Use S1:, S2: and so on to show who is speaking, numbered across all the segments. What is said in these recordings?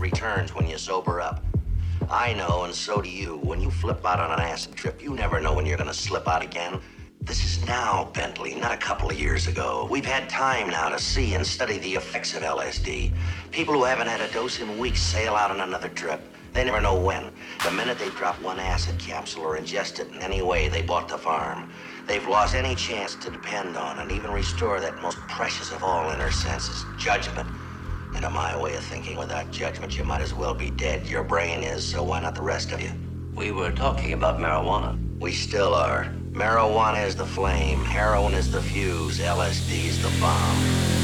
S1: returns when you sober up. I know, and so do you. When you flip out on an acid trip, you never know when you're gonna slip out again. This is now, Bentley, not a couple of years ago. We've had time now to see and study the effects of LSD. People who haven't had a dose in weeks sail out on another trip. They never know when. The minute they drop one acid capsule or ingest it in any way, they bought the farm. They've lost any chance to depend on and even restore that most precious of all inner senses, judgment. To my way of thinking, without judgment, you might as well be dead. Your brain is, so why not the rest of you?
S2: We were talking about marijuana.
S1: We still are. Marijuana is the flame, heroin is the fuse, LSD is the bomb.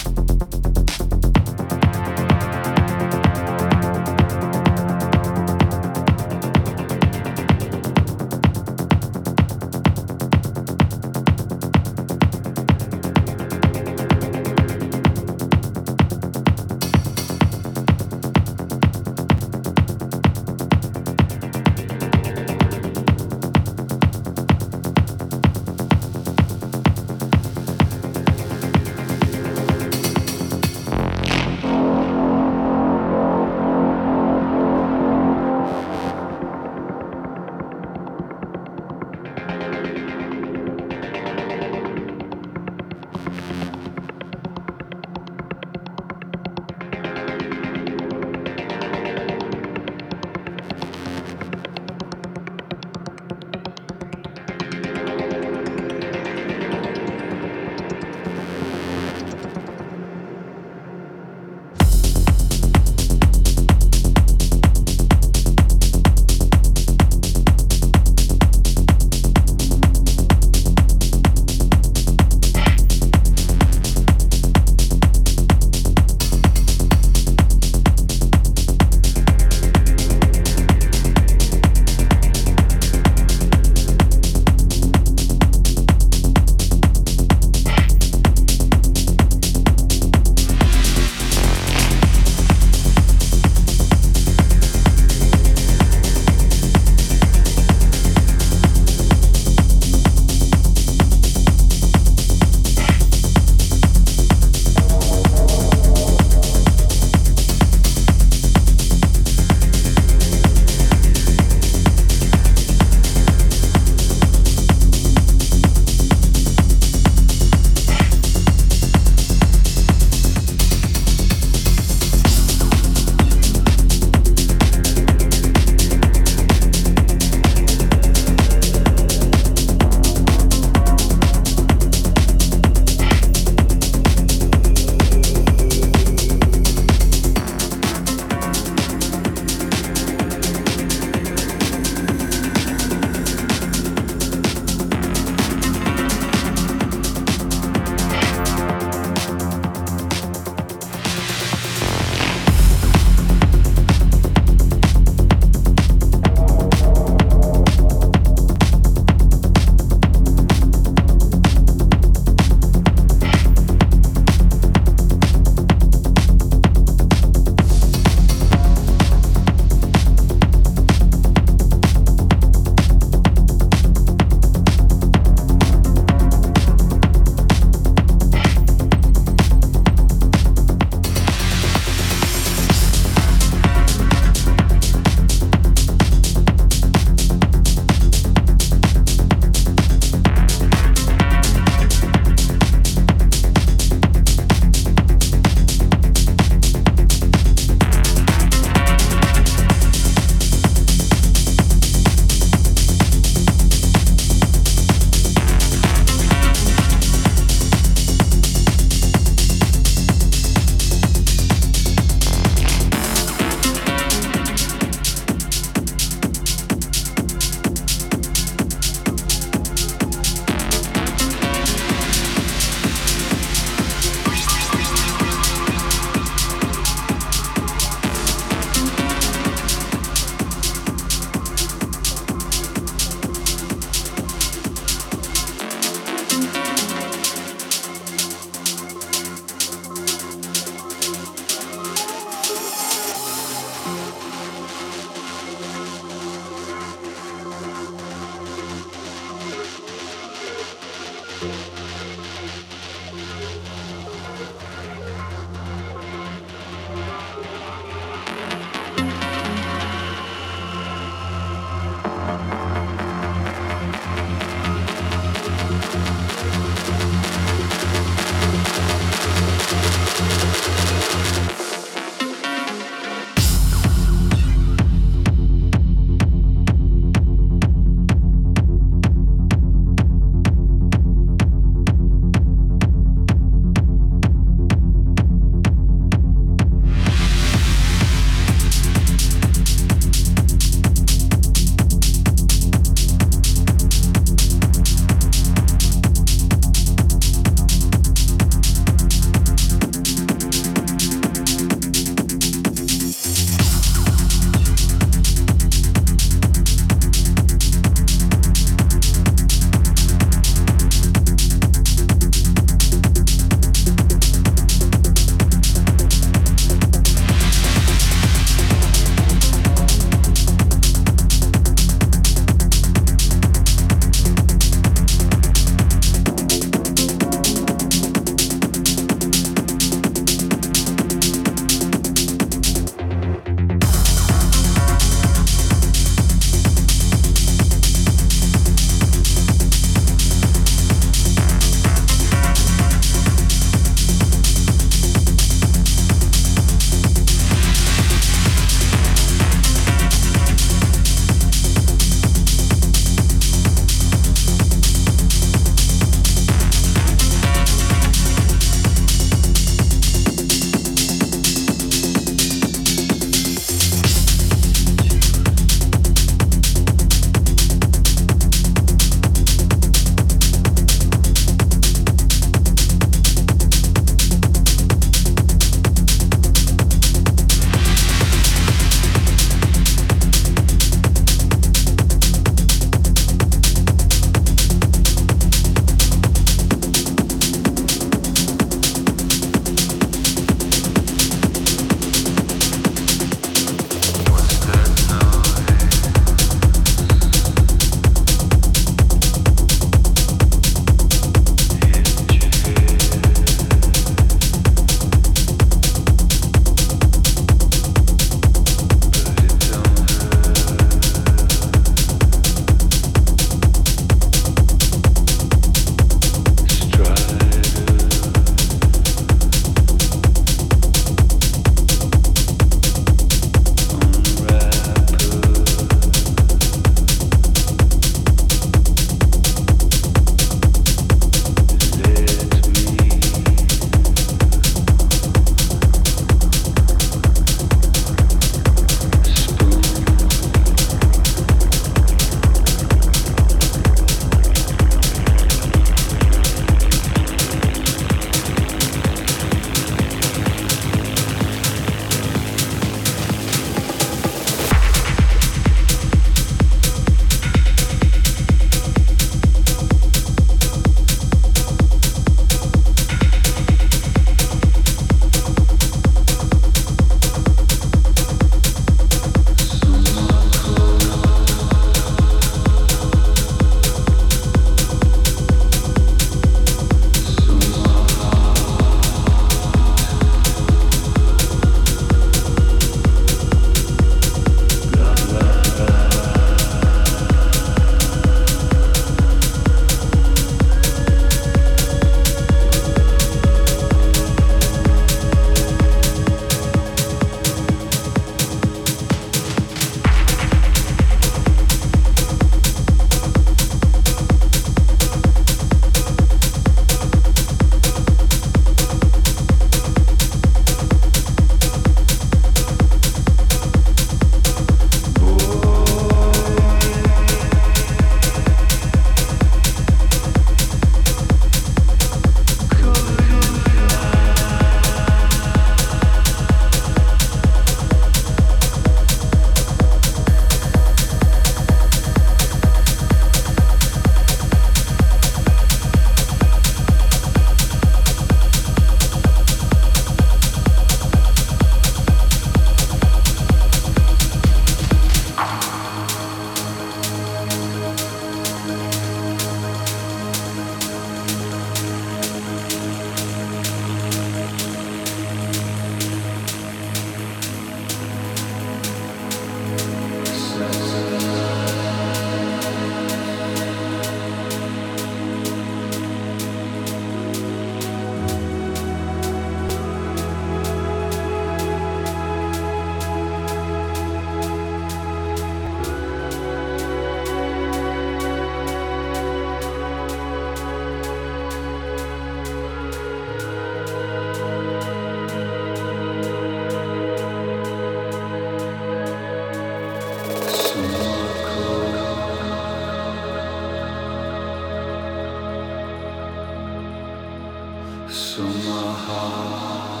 S3: So my heart.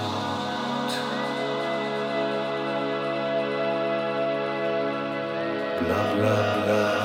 S3: Blah.